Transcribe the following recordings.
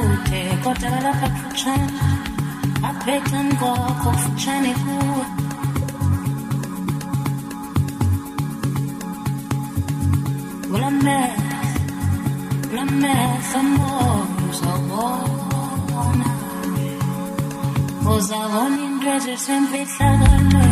abakude kodwa balapha kufutshane aphecan kwakho kufutshane kuwe ulamehlo ulamehlo moya uzawubona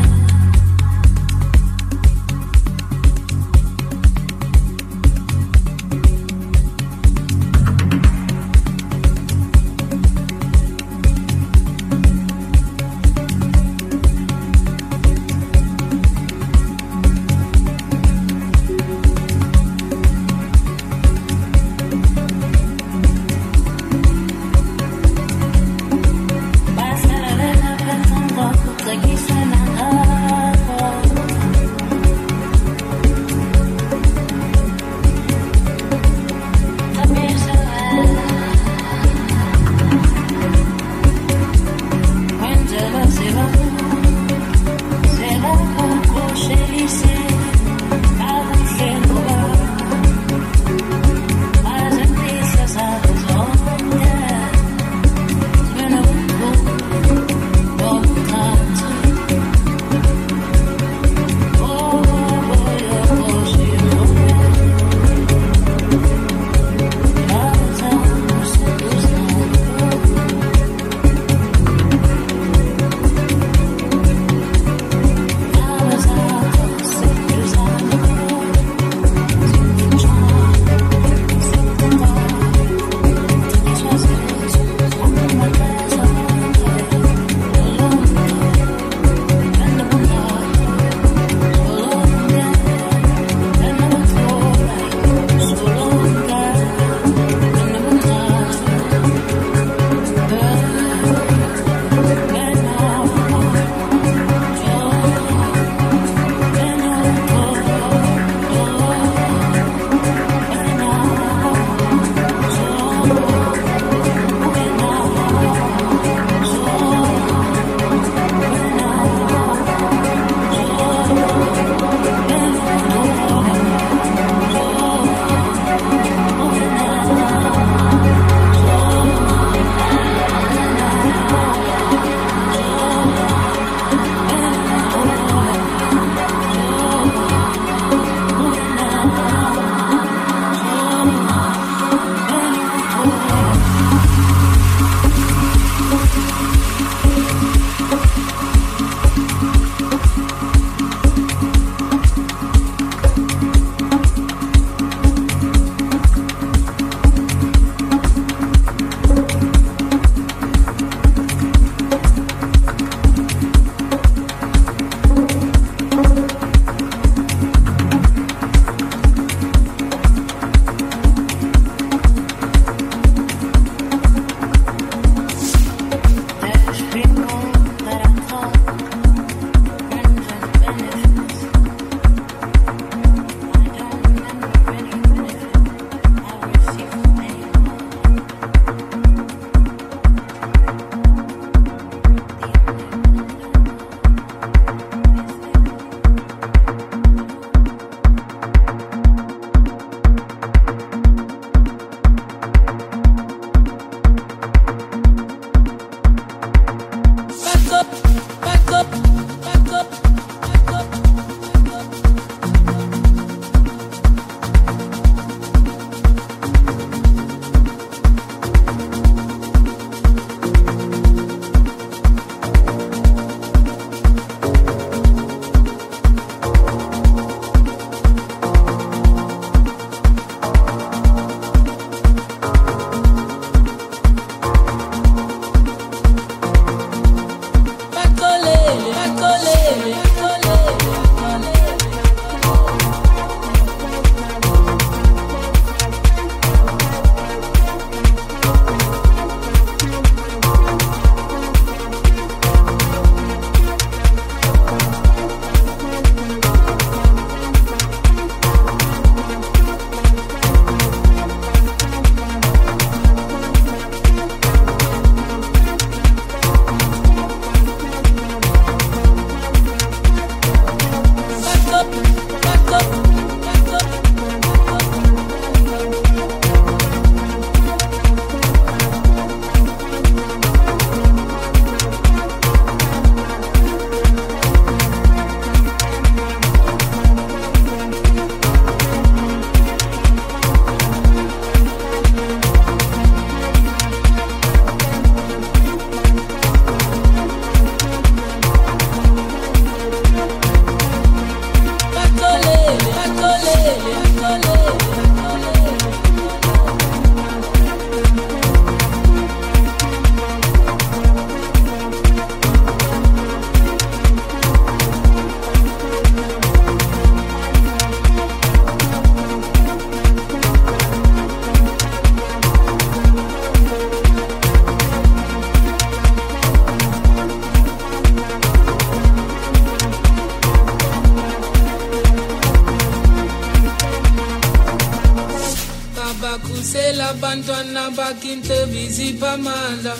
abantwana bakhe intlebi zipha amandla.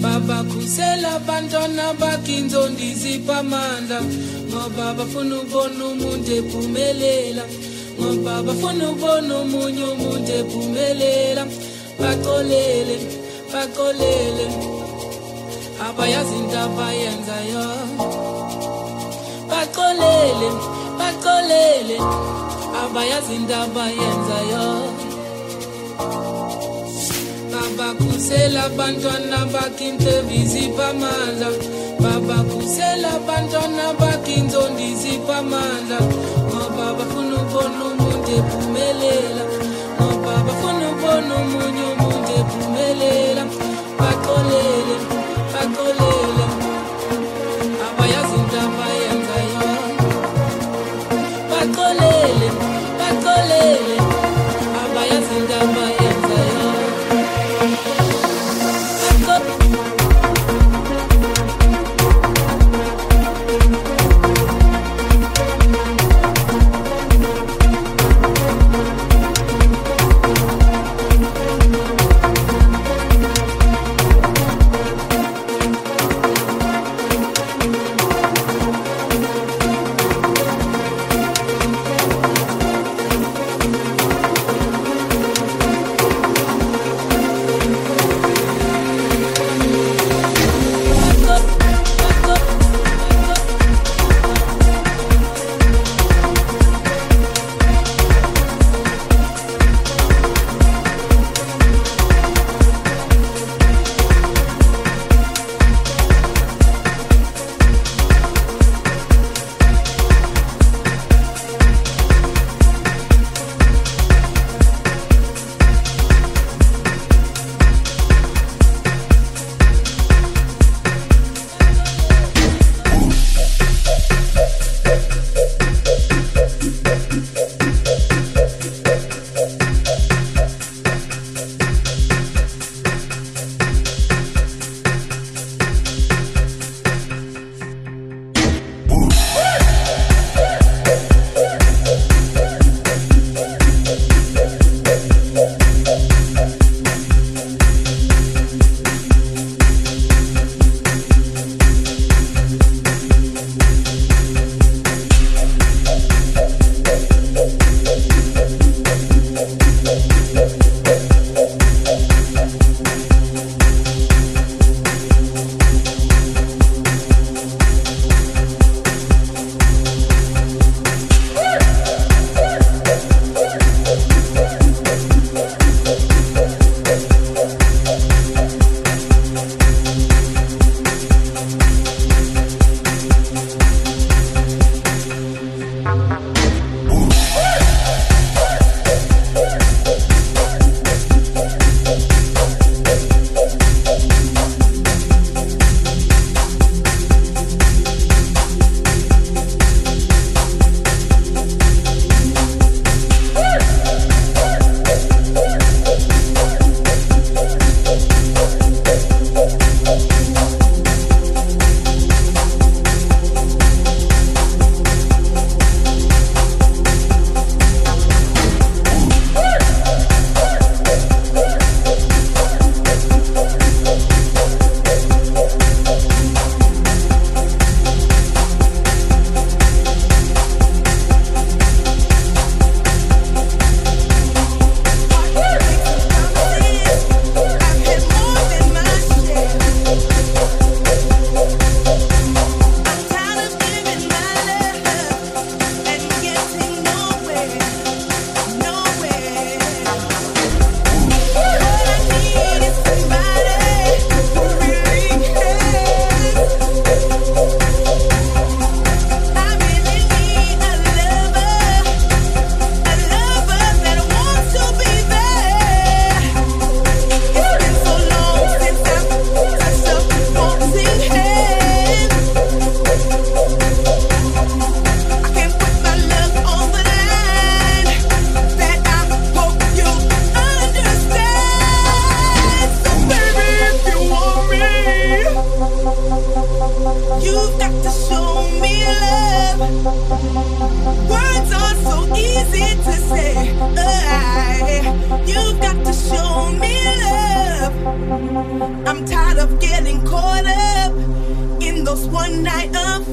Baba khusela abantwana bakhe inzondi zipha amandla. Ngoba bafuna ubona umuntu ephumelela. Ngoba bafuna ubona omunye umuntu ephumelela. Baxolele baxolele. Abayazi into abayenzayo. Baxolele baxolele. Abayazi into abayenzayo babakusela bantwana bakinte vizipa manza babakusela bantwana bakinzo ndizipa manza ngoba bafuna ubona umuntu ephumelela ngoba bafuna ubona omunye umuntu ephumelela baxolele Devotion